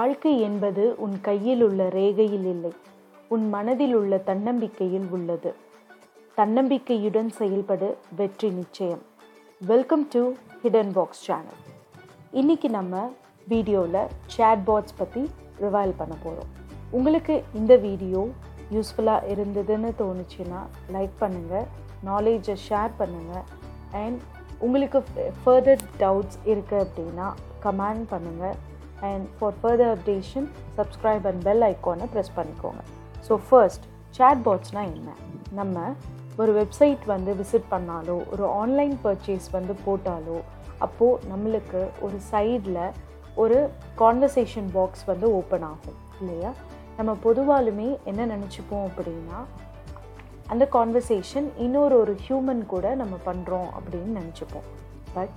வாழ்க்கை என்பது உன் கையில் உள்ள ரேகையில் இல்லை உன் மனதில் உள்ள தன்னம்பிக்கையில் உள்ளது. தன்னம்பிக்கையுடன் செயல்படு வெற்றி நிச்சயம். Welcome to hidden box channel இன்னைக்கு நம்ம வீடியோவில் சேட் பாட்ஸ் பற்றி ரிவைல் பண்ண போகிறோம் உங்களுக்கு இந்த வீடியோ யூஸ்ஃபுல்லாக இருந்ததுன்னு தோணுச்சுன்னா லைக் பண்ணுங்கள் நாலேஜை ஷேர் பண்ணுங்கள் அண்ட் உங்களுக்கு ஃபர்தர் டவுட்ஸ் இருக்குது அப்படின்னா கமெண்ட் பண்ணுங்கள் and for further updation subscribe and bell ஐக்கானை ப்ரெஸ் பண்ணிக்கோங்க. ஸோ ஃபர்ஸ்ட் சேட்பாட்ஸ்னால் என்ன? நம்ம ஒரு வெப்சைட் வந்து விசிட் பண்ணாலோ ஒரு ஆன்லைன் பர்ச்சேஸ் வந்து போட்டாலோ அப்போது நம்மளுக்கு ஒரு சைடில் ஒரு கான்வர்சேஷன் பாக்ஸ் வந்து ஓப்பன் ஆகும் இல்லையா? நம்ம பொதுவாலுமே என்ன நினச்சிப்போம் அப்படின்னா அந்த கான்வர்சேஷன் இன்னொரு ஒரு ஹியூமன் கூட நம்ம பண்ணுறோம் அப்படின்னு நினச்சிப்போம். பட்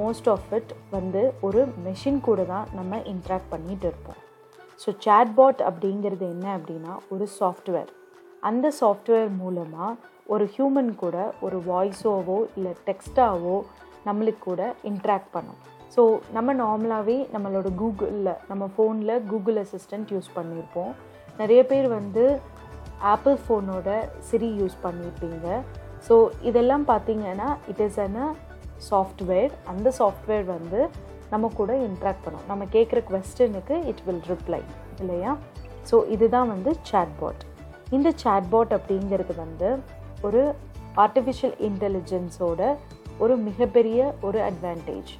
மோஸ்ட் ஆஃப் இட் வந்து ஒரு மெஷின் கூட தான் நம்ம இன்ட்ராக்ட் பண்ணிகிட்டு இருப்போம். ஸோ சேட்பாட் அப்படிங்கிறது என்ன அப்படின்னா ஒரு சாஃப்ட்வேர் அந்த சாஃப்ட்வேர் மூலமாக ஒரு ஹியூமன் கூட ஒரு வாய்ஸோவோ இல்லை டெக்ஸ்டாவோ நம்மளுக்கு கூட இன்ட்ராக்ட் பண்ணும். ஸோ நம்ம நார்மலாகவே நம்மளோட கூகுளில் நம்ம ஃபோனில் கூகுள் அசிஸ்டண்ட் யூஸ் பண்ணியிருப்போம் நிறைய பேர் வந்து ஆப்பிள் ஃபோனோட சிரி யூஸ் பண்ணியிருப்பீங்க ஸோ இதெல்லாம் பார்த்தீங்கன்னா இட் இஸ் அன் சாஃப்ட்வேர் அந்த சாஃப்ட்வேர் வந்து நம்ம கூட இன்ட்ராக்ட் பண்ணும் நம்ம கேட்குற கொஸ்டனுக்கு இட் வில் ரிப்ளை இல்லையா? ஸோ இதுதான் வந்து சேட்பாட் இந்த சேட்பாட் அப்படிங்கிறது வந்து ஒரு ஆர்டிஃபிஷியல் இன்டெலிஜென்ஸோட ஒரு மிகப்பெரிய ஒரு அட்வான்டேஜ்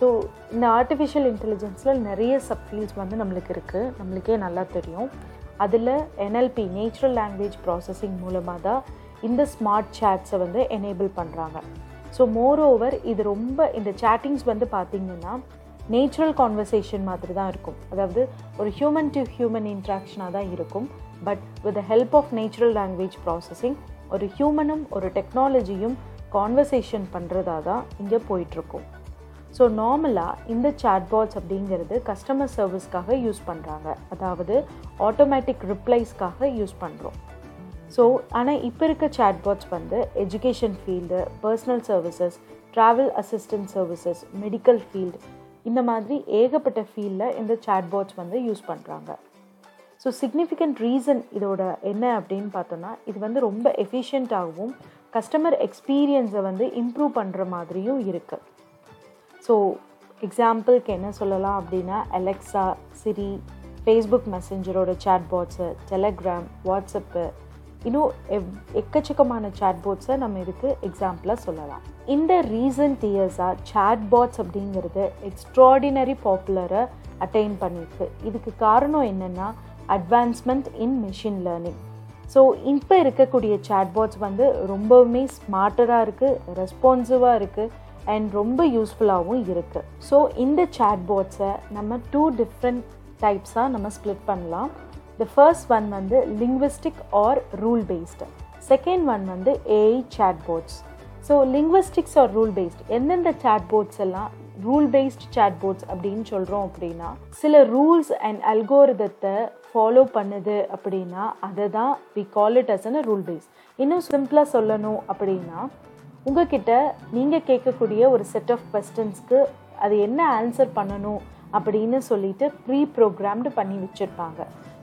ஸோ இந்த ஆர்டிஃபிஷியல் இன்டெலிஜென்ஸில் நிறைய சப்ஃபீல்ட்ஸ் வந்து நம்மளுக்கு இருக்குது நம்மளுக்கே நல்லா தெரியும். அதில் என்எல்பி நேச்சுரல் லாங்குவேஜ் ப்ராசஸிங் மூலமாக தான் இந்த ஸ்மார்ட் சேட்ஸை வந்து எனேபிள் பண்ணுறாங்க ஸோ மோர் ஓவர் இது ரொம்ப இந்த சேட்டிங்ஸ் வந்து பார்த்திங்கன்னா நேச்சுரல் கான்வர்சேஷன் மாதிரி தான் இருக்கும். அதாவது ஒரு ஹியூமன் டு ஹியூமன் இன்ட்ராக்ஷனாக தான் இருக்கும். But with the help of natural language processing ஒரு ஹியூமனும் ஒரு டெக்னாலஜியும் கான்வர்சேஷன் பண்ணுறதா தான் இங்கே போயிட்டுருக்கும். ஸோ நார்மலாக இந்த சாட்பாட்ஸ் அப்படிங்கிறது கஸ்டமர் சர்வீஸ்க்காக யூஸ் பண்ணுறாங்க அதாவது ஆட்டோமேட்டிக் ரிப்ளைஸ்க்காக யூஸ் பண்ணுறோம் ஸோ ஆனால் இப்போ இருக்க சேட்பாட்ஸ் வந்து education field personal services travel assistant services medical field இந்த மாதிரி ஏகப்பட்ட ஃபீல்டில் இந்த சேட்பாட்ஸ் வந்து யூஸ் பண்ணுறாங்க ஸோ சிக்னிஃபிகண்ட் ரீசன் இதோட என்ன அப்படின்னு பார்த்தோன்னா இது வந்து ரொம்ப எஃபிஷியண்ட்டாகவும் கஸ்டமர் எக்ஸ்பீரியன்ஸை வந்து இம்ப்ரூவ் பண்ணுற மாதிரியும் இருக்குது ஸோ எக்ஸாம்பிளுக்கு என்ன சொல்லலாம் அப்படின்னா அலெக்ஸா சிரி ஃபேஸ்புக் மெசஞ்சரோட சேட்பாட்ஸு டெலகிராம் வாட்ஸ்அப்பு இன்னும் எவ் எக்கச்சக்கமான சேட்பாட்ஸை நம்ம இதுக்கு எக்ஸாம்பிளாக சொல்லலாம். இந்த ரீசன்ட் இயர்ஸாக சேட்பாட்ஸ் அப்படிங்கிறது எக்ஸ்ட்ராடினரி பாப்புலரை அட்டைன் பண்ணியிருக்கு இதுக்கு காரணம் என்னென்னா advancement in machine learning so இப்போ இருக்கக்கூடிய சேட்பாட்ஸ் வந்து ரொம்பவுமே ஸ்மார்ட்டராக இருக்குது ரெஸ்பான்சிவாக இருக்குது அண்ட் ரொம்ப யூஸ்ஃபுல்லாகவும் இருக்குது ஸோ இந்த சேட்பாட்ஸை நம்ம டூ டிஃப்ரெண்ட் டைப்ஸாக நம்ம ஸ்ப்ளிட் பண்ணலாம். த ஃபர்ஸ்ட் ஒன் வந்து linguistic or rule based second one வந்து AI chatbots so linguistics or rule based எந்தெந்த சேட்போர்ட்ஸ் எல்லாம் ரூல் பேஸ்ட் சேட்போர்ட்ஸ் அப்படின்னு சொல்கிறோம் அப்படின்னா சில ரூல்ஸ் அண்ட் அல்கோரிதத்தை ஃபாலோ பண்ணுது அப்படின்னா அதை தான் we call it as an rule base இன்னும் சிம்பிளாக சொல்லணும் அப்படின்னா உங்ககிட்ட நீங்கள் கேட்கக்கூடிய ஒரு செட் ஆஃப் கொஸ்டின்ஸ்க்கு அது என்ன ஆன்சர் பண்ணணும் அப்படின்னு சொல்லிட்டு ப்ரீ ப்ரோக்ராம்டு பண்ணி வச்சுருப்பாங்க.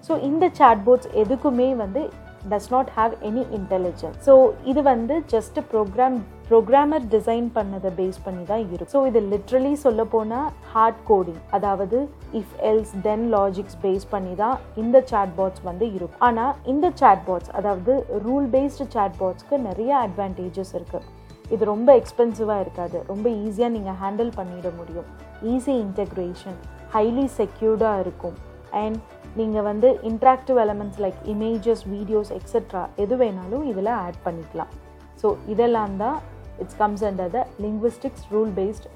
ஸோ இந்த சாட்போர்ட்ஸ் எதுக்குமே வந்து does not have any intelligence so இது வந்து ஜஸ்ட் ப்ரோக்ராம் ப்ரோக்ராமர் டிசைன் பண்ணதை பேஸ் பண்ணி தான் இருக்கும் ஸோ இது லிட்ரலி சொல்ல போனால் ஹார்ட் கோடிங் அதாவது if else then logics base பண்ணி தான் இந்த சாட்பாட்ஸ் வந்து இருக்கும் ஆனால் இந்த சாட்பாட்ஸ் அதாவது ரூல் பேஸ்டு சாட்பாட்ஸ்க்கு நிறைய அட்வான்டேஜஸ் இருக்குது இது ரொம்ப எக்ஸ்பென்சிவாக இருக்காது ரொம்ப ஈஸியாக நீங்கள் ஹேண்டில் பண்ணிட முடியும் ஈஸி இன்டெக்ரேஷன் ஹைலி செக்யூர்டாக இருக்கும் அண்ட் நீங்கள் வந்து interactive elements like images videos etcetera எது வேணாலும் இதில் ஆட் பண்ணிக்கலாம். ஸோ இதெல்லாம் தான் it's comes under the linguistics rule based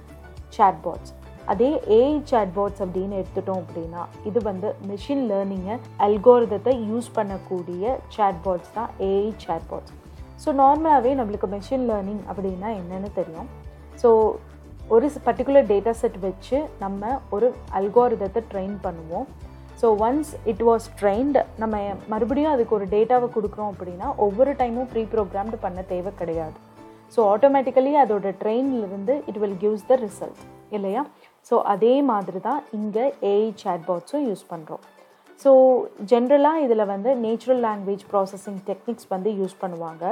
chatbots அதே ஏஐ சேட்பாட்ஸ் அப்படின்னு எடுத்துட்டோம் அப்படின்னா இது வந்து மிஷின் லேர்னிங்கை அல்கோரிதத்தை யூஸ் பண்ணக்கூடிய சேட்பாட்ஸ் தான் ஏஐ சேட்பாட்ஸ் ஸோ நார்மலாகவே நம்மளுக்கு மெஷின் லேர்னிங் அப்படின்னா என்னென்னு தெரியும். ஸோ ஒரு பர்டிகுலர் டேட்டா செட் வச்சு நம்ம ஒரு அல்கோரிதத்தை ட்ரெயின் பண்ணுவோம். So once it was trained நம்ம மறுபடியும் அதுக்கு ஒரு டேட்டாவை கொடுக்குறோம் அப்படின்னா ஒவ்வொரு டைமும் ப்ரீ ப்ரோக்ராம்டு பண்ண தேவை கிடையாது. ஸோ ஆட்டோமேட்டிக்கலி அதோட ட்ரெயின்லேருந்து it will gives the result இல்லையா? ஸோ அதே மாதிரி தான் இங்கே ஏஐ சேட்பாட்ஸும் யூஸ் பண்ணுறோம் ஸோ ஜென்ரலாக இதில் வந்து நேச்சுரல் லாங்குவேஜ் ப்ராசஸிங் டெக்னிக்ஸ் வந்து யூஸ் பண்ணுவாங்க.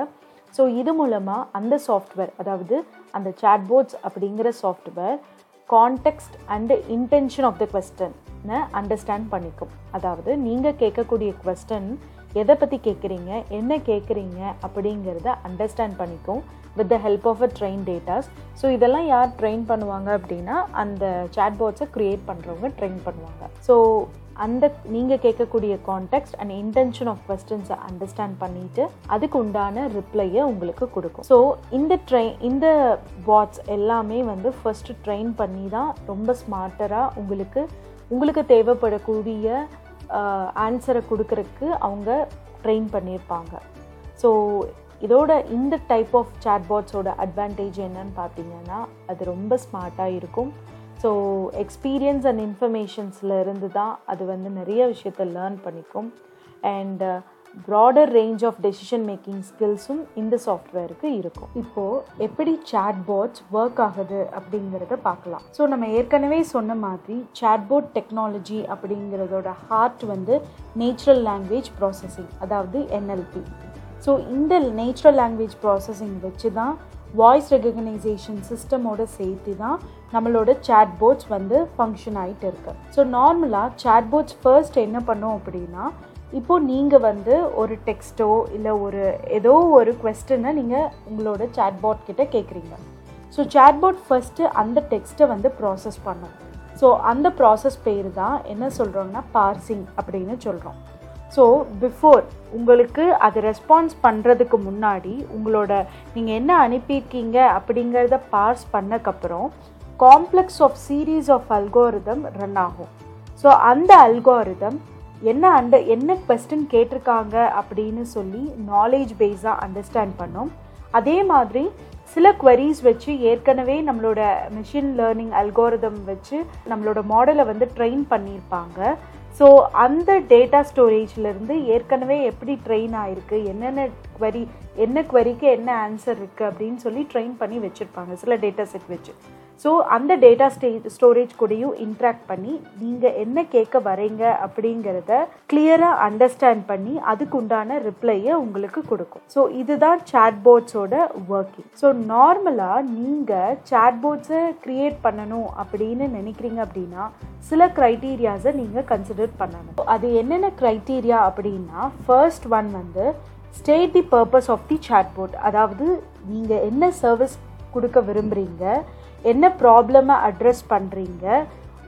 ஸோ இது மூலமாக அந்த சாஃப்ட்வேர் அதாவது அந்த சாட்போர்ட்ஸ் அப்படிங்கிற software context and intention of the கொஸ்டனை understand பண்ணிக்கும். அதாவது நீங்கள் கேட்கக்கூடிய கொஸ்டன் எதை பற்றி கேட்குறீங்க என்ன கேட்குறீங்க அப்படிங்கிறத அண்டர்ஸ்டாண்ட் பண்ணிக்கும் with the help of a train datas so இதெல்லாம் யார் ட்ரெயின் பண்ணுவாங்க அப்படின்னா அந்த சாட்பாட்ஸை க்ரியேட் பண்ணுறவங்க ட்ரெயின் பண்ணுவாங்க. ஸோ அந்த நீங்கள் கேட்கக்கூடிய கான்டெக்ட் அண்ட் இன்டென்ஷன் ஆஃப் கொஸ்டின்ஸை அண்டர்ஸ்டாண்ட் பண்ணிட்டு அதுக்கு உண்டான ரிப்ளையை உங்களுக்கு கொடுக்கும். ஸோ இந்த ட்ரெயின் இந்த பாட்ஸ் எல்லாமே வந்து ஃபர்ஸ்ட் ட்ரெயின் பண்ணி தான் ரொம்ப ஸ்மார்ட்டராக உங்களுக்கு உங்களுக்கு தேவைப்படக்கூடிய ஆன்சரை கொடுக்கறதுக்கு அவங்க ட்ரெயின் பண்ணியிருப்பாங்க. ஸோ இதோட இந்த டைப் ஆஃப் சாட்பாட்ஸோட அட்வான்டேஜ் என்னன்னு பார்த்தீங்கன்னா அது ரொம்ப ஸ்மார்ட்டாக இருக்கும். ஸோ எக்ஸ்பீரியன்ஸ் அண்ட் இன்ஃபர்மேஷன்ஸில் இருந்து தான் அது வந்து நிறைய விஷயத்த லேர்ன் பண்ணிக்கும். And broader range of decision making ஸ்கில்ஸும் இந்த சாஃப்ட்வேருக்கு இருக்கும். இப்போது எப்படி சேட்பாட்ஸ் ஒர்க் ஆகுது அப்படிங்கிறத பார்க்கலாம். ஸோ நம்ம ஏற்கனவே சொன்ன மாதிரி சாட்போட் டெக்னாலஜி அப்படிங்கிறதோட ஹார்ட் வந்து நேச்சுரல் லாங்குவேஜ் ப்ராசஸிங் அதாவது என்எல்பி ஸோ இந்த நேச்சுரல் லாங்குவேஜ் ப்ராசஸிங் வச்சு தான் வாய்ஸ் ரெகக்னைசேஷன் சிஸ்டமோட சேர்த்து தான் நம்மளோட சேட்போட்ஸ் வந்து ஃபங்க்ஷன் ஆகிட்டு இருக்கு. ஸோ நார்மலாக சேட்போட்ஸ் ஃபர்ஸ்ட் என்ன பண்ணோம் அப்படின்னா இப்போது நீங்கள் வந்து ஒரு டெக்ஸ்ட்டோ இல்லை ஒரு ஏதோ ஒரு கொஸ்டினை நீங்கள் உங்களோட சேட்பாட் கிட்ட கேட்குறீங்க ஸோ சேட்பாட் ஃபஸ்ட்டு அந்த டெக்ஸ்ட்டை வந்து ப்ராசஸ் பண்ணும். ஸோ அந்த ப்ராசஸ் பேர் தான் என்ன சொல்கிறோம்னா பார்சிங் அப்படின்னு சொல்கிறோம் ஸோ பிஃபோர் உங்களுக்கு அது ரெஸ்பான்ஸ் பண்ணுறதுக்கு முன்னாடி உங்களோட நீங்கள் என்ன அனுப்பியிருக்கீங்க அப்படிங்கிறத parse பண்ணக்கப்புறம் complex of series of algorithm run ஆகும். ஸோ அந்த அல்கோரிதம் என்ன அந்த என்ன கொஸ்டின் கேட்டிருக்காங்க அப்படின்னு சொல்லி நாலேஜ் பேஸாக அண்டர்ஸ்டாண்ட் பண்ணோம். அதே மாதிரி சில queries வச்சு ஏற்கனவே நம்மளோட மிஷின் லேர்னிங் அல்கோரிதம் வச்சு நம்மளோட மாடலை வந்து ட்ரெயின் பண்ணியிருப்பாங்க. ஸோ அந்த டேட்டா ஸ்டோரேஜ்லேருந்து ஏற்கனவே எப்படி ட்ரெயின் ஆகிருக்கு என்னென்ன குவரி என்ன குவரிக்கு என்ன ஆன்சர் இருக்குது அப்படின்னு சொல்லி ட்ரெயின் பண்ணி வச்சுருப்பாங்க சில டேட்டா செட் வச்சு. ஸோ அந்த டேட்டா ஸ்டே ஸ்டோரேஜ் கூடயும் இன்ட்ராக்ட் பண்ணி நீங்கள் என்ன கேட்க வரீங்க அப்படிங்கிறத கிளியராக அண்டர்ஸ்டாண்ட் பண்ணி அதுக்கு உண்டான ரிப்ளையை உங்களுக்கு கொடுக்கும். ஸோ இதுதான் சாட்போர்ட்ஸோட ஒர்க்கிங் ஸோ நார்மலாக நீங்கள் சாட்போர்ட்ஸை க்ரியேட் பண்ணணும் அப்படின்னு நினைக்கிறீங்க அப்படின்னா சில க்ரைட்டீரியாஸை நீங்கள் கன்சிடர் பண்ணணும். அது என்னென்ன க்ரைட்டீரியா அப்படின்னா ஃபர்ஸ்ட் ஒன் வந்து state the purpose of the chatbot அதாவது நீங்கள் என்ன சர்வீஸ் கொடுக்க விரும்புகிறீங்க என்ன ப்ராப்ளமை அட்ரஸ் பண்ணுறீங்க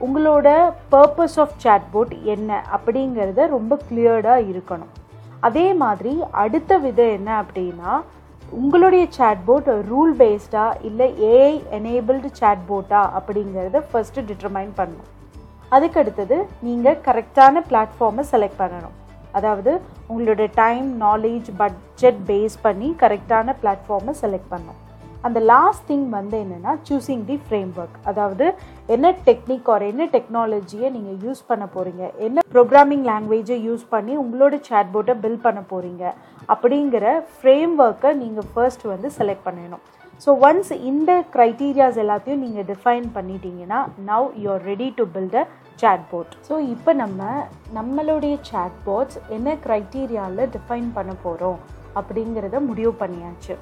உங்களோட பர்பஸ் ஆஃப் சாட்போட் என்ன அப்படிங்கிறத ரொம்ப கிளியர்டாக இருக்கணும். அதே மாதிரி அடுத்த விதம் என்ன அப்படின்னா உங்களுடைய சாட்போட் ரூல் பேஸ்டா இல்லை ஏஐ எனேபிள்டு சாட்போட்டா அப்படிங்கிறத ஃபர்ஸ்ட்டு டிட்டர்மைன் பண்ணணும். அதுக்கு அடுத்தது நீங்கள் கரெக்டான பிளாட்ஃபார்மை செலக்ட் பண்ணணும். அதாவது உங்களோட டைம் நாலேஜ் பட்ஜெட் பேஸ் பண்ணி கரெக்டான பிளாட்ஃபார்மை செலக்ட் பண்ணணும். அந்த லாஸ்ட் திங் வந்து என்னென்னா சூஸிங் தி ஃப்ரேம் ஒர்க் அதாவது என்ன டெக்னிக் ஆர் என்ன டெக்னாலஜியை நீங்கள் யூஸ் பண்ண போகிறீங்க என்ன ப்ரோக்ராமிங் லாங்குவேஜை யூஸ் பண்ணி உங்களோட சேட்போர்ட்டை பில்ட் பண்ண போகிறீங்க அப்படிங்கிற ஃப்ரேம் ஒர்க்கை நீங்கள் ஃபர்ஸ்ட் வந்து செலக்ட் பண்ணணும். ஸோ ஒன்ஸ் இந்த க்ரைட்டீரியாஸ் எல்லாத்தையும் நீங்கள் டிஃபைன் பண்ணிட்டீங்கன்னா now you're ready to build a chatbot so இப்போ நம்ம நம்மளுடைய சாட்போர்ட்ஸ் என்ன க்ரைட்டீரியாவில் டிஃபைன் பண்ண போகிறோம் அப்படிங்கிறத முடிவு பண்ணியாச்சு.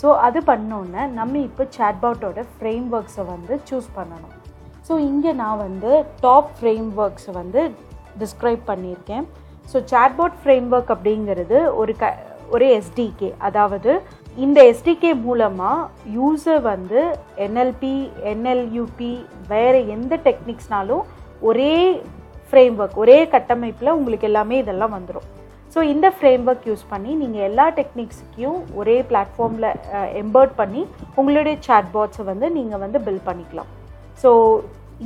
ஸோ அது பண்ணோன்னே நம்ம இப்போ சேட்பாட்டோட ஃப்ரேம் ஒர்க்ஸை வந்து சூஸ் பண்ணணும். ஸோ இங்கே நான் வந்து டாப் ஃப்ரேம் ஒர்க்ஸை வந்து டிஸ்கிரைப் பண்ணியிருக்கேன். ஸோ சேட்பாட் ஃப்ரேம் ஒர்க் அப்படிங்கிறது ஒரு க ஒரு எஸ்டிகே அதாவது இந்த எஸ்டிகே மூலமாக யூஸர் வந்து என்எல்பி என்எல்யூபி வேறு எந்த டெக்னிக்ஸ்னாலும் ஒரே ஃப்ரேம் ஒர்க் ஒரே கட்டமைப்பில் உங்களுக்கு எல்லாமே இதெல்லாம் வந்துடும் ஸோ இந்த ஃப்ரேம் ஒர்க் யூஸ் பண்ணி நீங்கள் எல்லா டெக்னிக்ஸுக்கையும் ஒரே பிளாட்ஃபார்மில் எம்பர்ட் பண்ணி உங்களுடைய சேட்பாட்ஸை வந்து நீங்கள் வந்து பில் பண்ணிக்கலாம். ஸோ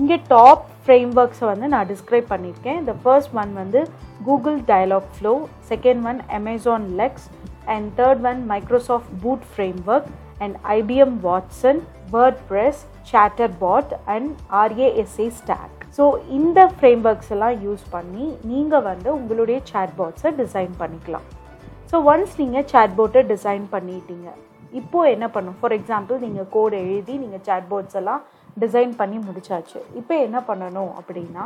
இங்கே டாப் ஃப்ரேம் ஒர்க்ஸை வந்து நான் டிஸ்கிரைப் பண்ணியிருக்கேன். இந்த ஃபர்ஸ்ட் ஒன் வந்து Google Dialogflow second one Amazon Lex and third one Microsoft bot framework and IBM Watson WordPress ChatterBot and R A S A stack so இந்த frameworks எல்லாம் use பண்ணி நீங்கள் வந்து உங்களுடைய சேட்பாட்ஸை டிசைன் பண்ணிக்கலாம். ஸோ ஒன்ஸ் நீங்கள் சேட்போட்டை டிசைன் பண்ணிட்டீங்க இப்போது என்ன பண்ணும்? ஃபார் எக்ஸாம்பிள் நீங்கள் கோட் எழுதி நீங்கள் சேட்போட்ஸ் எல்லாம் டிசைன் பண்ணி முடிச்சாச்சு. இப்போ என்ன பண்ணணும் அப்படின்னா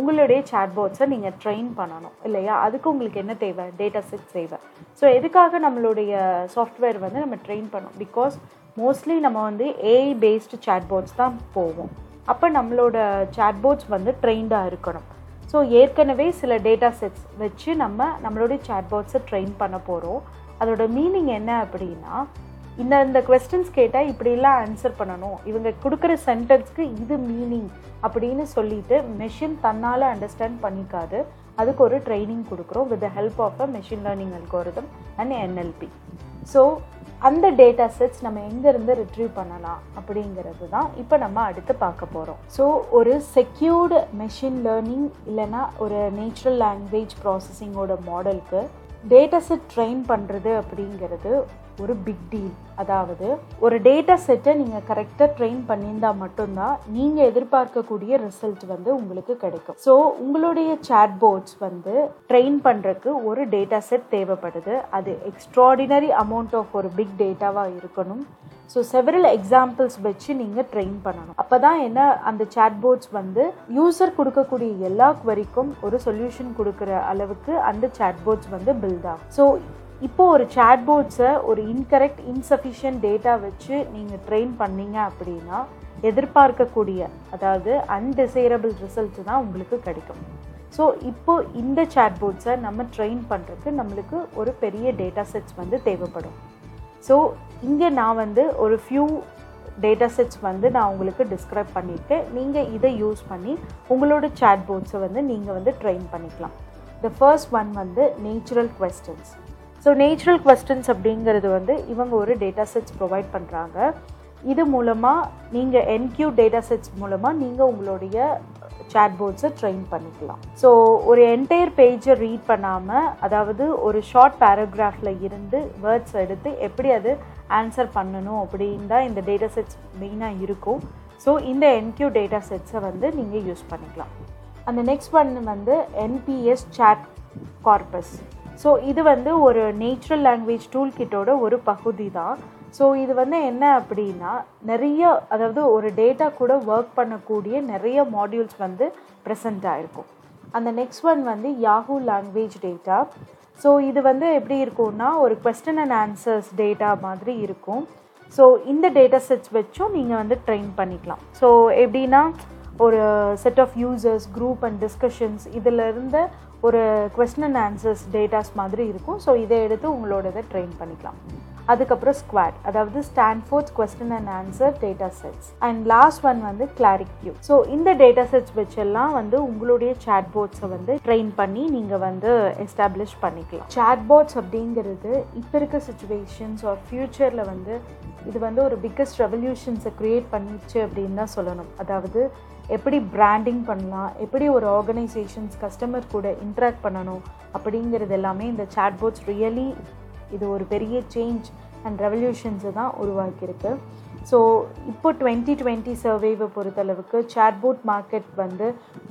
உங்களுடைய சேட்போர்ட்ஸை நீங்கள் ட்ரெயின் பண்ணணும் இல்லையா? அதுக்கு உங்களுக்கு என்ன தேவை? டேட்டா செட் தேவை. ஸோ எதுக்காக நம்மளுடைய சாஃப்ட்வேர் வந்து நம்ம ட்ரெயின் பண்ணோம்? பிகாஸ் மோஸ்ட்லி நம்ம வந்து ஏஐ பேஸ்டு சேட்போர்ட்ஸ் தான் போவோம். அப்போ நம்மளோட சேட்போர்ட்ஸ் வந்து ட்ரெயின்டாக இருக்கணும். ஸோ ஏற்கனவே சில டேட்டா செட்ஸ் வச்சு நம்ம நம்மளுடைய சேட்போர்ட்ஸை ட்ரெயின் பண்ண போகிறோம் அதோட மீனிங் என்ன அப்படின்னா இந்த இந்த கொஸ்டின்ஸ் கேட்டால் இப்படிலாம் ஆன்சர் பண்ணணும். இவங்க கொடுக்குற சென்டென்ஸ்க்கு இது மீனிங் அப்படின்னு சொல்லிட்டு மெஷின் தன்னால் அண்டர்ஸ்டாண்ட் பண்ணிக்காது. அதுக்கு ஒரு ட்ரைனிங் கொடுக்குறோம் with the help of a machine learning algorithm and NLP so அந்த டேட்டா செட்ஸ் நம்ம எங்கேருந்து ரிட்ரீவ் பண்ணலாம் அப்படிங்கிறது தான் இப்போ நம்ம அடுத்து பார்க்க போகிறோம் ஸோ ஒரு செக்யூர்டு மெஷின் லேர்னிங் இல்லைனா ஒரு நேச்சுரல் லாங்குவேஜ் ப்ராசஸிங்கோட மாடலுக்கு டேட்டா செட் ட்ரெயின் பண்ணுறது அப்படிங்கிறது ஒரு பிக் டீல் அதாவது ஒரு டேட்டா செட்டை நீங்கள் கரெக்டாக ட்ரெயின் பண்ணியிருந்தால் மட்டும்தான் நீங்கள் எதிர்பார்க்கக்கூடிய ரிசல்ட் வந்து உங்களுக்கு கிடைக்கும். ஸோ உங்களுடைய சேட்போர்ட்ஸ் வந்து ட்ரெயின் பண்ணுறதுக்கு ஒரு டேட்டா செட் தேவைப்படுது. அது எக்ஸ்ட்ராடினரி அமௌண்ட் ஆஃப் ஒரு பிக் டேட்டாவாக இருக்கணும். ஸோ செவரல் எக்ஸாம்பிள்ஸ் வச்சு நீங்கள் ட்ரெயின் பண்ணணும். அப்போ தான் என்ன அந்த சேட்போர்ட்ஸ் வந்து யூசர் கொடுக்கக்கூடிய எல்லா வரைக்கும் ஒரு சொல்யூஷன் கொடுக்குற அளவுக்கு அந்த சேட்போர்ட்ஸ் வந்து பில்ட் ஆகும். ஸோ இப்போ ஒரு சேட்போர்ட்ஸை ஒரு இன்கரெக்ட் இன்சஃபிஷியன்ட் டேட்டா வச்சு நீங்கள் ட்ரெயின் பண்ணீங்க அப்படின்னா எதிர்பார்க்கக்கூடிய அதாவது அன்டிசைரபிள் ரிசல்ட் தான் உங்களுக்கு கிடைக்கும். ஸோ இப்போ இந்த சேட்போர்ட்ஸை நம்ம ட்ரெயின் பண்ணுறதுக்கு நம்மளுக்கு ஒரு பெரிய டேட்டா செட்ஸ் வந்து தேவைப்படும். ஸோ இங்கே நான் வந்து ஒரு ஃபியூ டேட்டா செட்ஸ் வந்து நான் உங்களுக்கு டிஸ்கிரைப் பண்ணியிருக்கேன். நீங்கள் இதை யூஸ் பண்ணி உங்களோட சேட்போர்ட்ஸை வந்து நீங்கள் வந்து ட்ரெயின் பண்ணிக்கலாம். த ஃபர்ஸ்ட் ஒன் வந்து natural questions so natural questions அப்படிங்கிறது வந்து இவங்க ஒரு டேட்டா செட்ஸ் ப்ரொவைட் பண்ணுறாங்க இது மூலமாக நீங்கள் என்கியூ டேட்டா செட்ஸ் மூலமாக நீங்கள் உங்களுடைய சேட்போர்ட்ஸை ட்ரெயின் பண்ணிக்கலாம். ஸோ ஒரு என்டையர் பேஜை ரீட் பண்ணாமல் அதாவது ஒரு ஷார்ட் பேராகிராஃபில் இருந்து வேர்ட்ஸ் எடுத்து எப்படி அது ஆன்சர் பண்ணணும் அப்படின்னு தான் இந்த டேட்டா செட்ஸ் மெயினாக இருக்கும். ஸோ இந்த என்கியூ டேட்டா செட்ஸை வந்து நீங்கள் யூஸ் பண்ணிக்கலாம். அந்த நெக்ஸ்ட் ஒன் வந்து என்பிஎஸ் சாட் கார்பஸ் ஸோ இது வந்து ஒரு நேச்சுரல் லாங்குவேஜ் டூல் கிட்டோட ஒரு பகுதி தான் ஸோ இது வந்து என்ன அப்படின்னா நிறைய அதாவது ஒரு டேட்டா கூட ஒர்க் பண்ணக்கூடிய நிறைய மாடியூல்ஸ் வந்து ப்ரெசென்ட் ஆகிருக்கும் அந்த நெக்ஸ்ட் ஒன் வந்து யாஹூ லாங்குவேஜ் டேட்டா ஸோ இது வந்து எப்படி இருக்கும்னா ஒரு கொஸ்டின் அண்ட் ஆன்சர்ஸ் டேட்டா மாதிரி இருக்கும். ஸோ இந்த டேட்டா செட்ஸ் வச்சும் நீங்கள் வந்து ட்ரெயின் பண்ணிக்கலாம். ஸோ எப்படின்னா ஒரு set of users group and discussions இதில் இருந்த ஒரு கொஸ்டின் அண்ட் ஆன்சர்ஸ் டேட்டாஸ் மாதிரி இருக்கும். ஸோ இதை எடுத்து உங்களோட இதை ட்ரெயின் பண்ணிக்கலாம். அதுக்கப்புறம் ஸ்குவாட் அதாவது Stanford's question and answer data sets and last one வந்து கிளாரிக் ஸோ இந்த டேட்டா செட்ஸ் வச்செல்லாம் வந்து உங்களுடைய சேட்போர்ட்ஸை வந்து ட்ரெயின் பண்ணி நீங்கள் வந்து எஸ்டாப்ளிஷ் பண்ணிக்கலாம். சேட்போர்ட்ஸ் அப்படிங்கிறது இப்போ இருக்க சுச்சுவேஷன்ஸ் ஆர் ஃப்யூச்சரில் வந்து இது வந்து ஒரு பிக்கஸ்ட் ரெவல்யூஷன்ஸை க்ரியேட் பண்ணிடுச்சு அப்படின்னு தான் சொல்லணும். அதாவது எப்படி பிராண்டிங் பண்ணலாம் எப்படி ஒரு ஆர்கனைசேஷன்ஸ் கஸ்டமர் கூட இன்ட்ராக்ட் பண்ணணும் அப்படிங்கிறது எல்லாமே இந்த சாட்போட்ஸ் ரியலி இது ஒரு பெரிய சேஞ்ச் அண்ட் ரெவல்யூஷன்ஸை தான் உருவாக்கியிருக்கு. ஸோ இப்போ டுவெண்ட்டி டுவெண்ட்டி சர்வேவை பொறுத்தளவுக்கு சேட்போட் மார்க்கெட் வந்து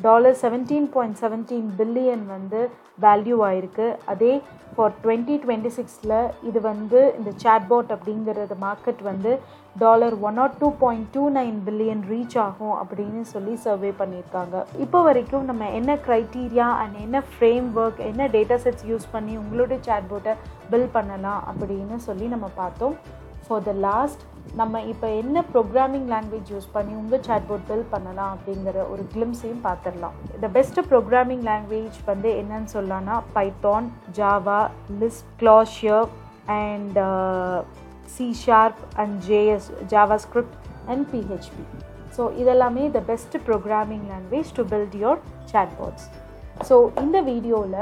dollar seventeen point seventeen billion வந்து வேல்யூ ஆயிருக்கு. அதே ஃபார் டுவெண்ட்டி டுவெண்ட்டி சிக்ஸில் இது வந்து இந்த சாட்போட் அப்படிங்கிறது மார்க்கெட் வந்து dollar one not two point two nine billion reach ஆகும் அப்படின்னு சொல்லி சர்வே பண்ணியிருக்காங்க. இப்போ வரைக்கும் நம்ம என்ன க்ரைட்டீரியா அண்ட் என்ன ஃப்ரேம் ஒர்க் என்ன டேட்டா செட்ஸ் யூஸ் பண்ணி உங்களுடைய சேட்போட்டை பில் பண்ணலாம் அப்படின்னு சொல்லி நம்ம பார்த்தோம். ஃபார் த லாஸ்ட் நம்ம இப்போ என்ன ப்ரோக்ராமிங் லாங்குவேஜ் யூஸ் பண்ணி உங்கள் சாட்போர்ட் பில் பண்ணலாம் அப்படிங்கிற ஒரு கிளிம்ஸையும் பார்த்துடலாம். த பெஸ்ட்டு ப்ரோக்ராமிங் லாங்குவேஜ் வந்து என்னன்னு சொல்லலாம்னா Python Java Lisp Clojure and C sharp and JS JavaScript and PHP so இதெல்லாமே the best programming language to build your chatbots so இந்த வீடியோவில்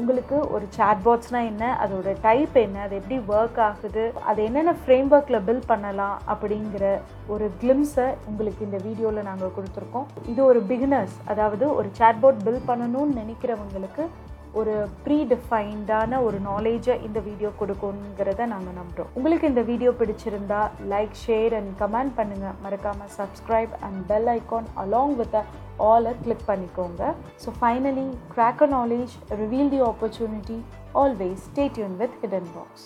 உங்களுக்கு ஒரு சேட்பாட்ஸ்னால் என்ன? அதோட டைப் என்ன? அது எப்படி ஒர்க் ஆகுது? அது என்னென்ன ஃப்ரேம் ஒர்க்கில் பில்ட் பண்ணலாம்? அப்படிங்கிற ஒரு கிளிம்ஸை உங்களுக்கு இந்த வீடியோவில் நாங்கள் கொடுத்துருக்கோம். இது ஒரு பிகினர்ஸ் அதாவது ஒரு சேட்பாட் பில்ட் பண்ணணும்னு நினைக்கிறவங்களுக்கு ஒரு ப்ரீ டிஃபைன்டான ஒரு நாலேஜை இந்த வீடியோ கொடுக்குங்கிறத நாங்கள் நம்புகிறோம் உங்களுக்கு இந்த வீடியோ பிடிச்சிருந்தா லைக் ஷேர் அண்ட் கமெண்ட் பண்ணுங்கள் மறக்காமல் subscribe and bell icon along with all click பண்ணிக்கோங்க. So finally crack a knowledge reveal the opportunity always stay tuned with hidden box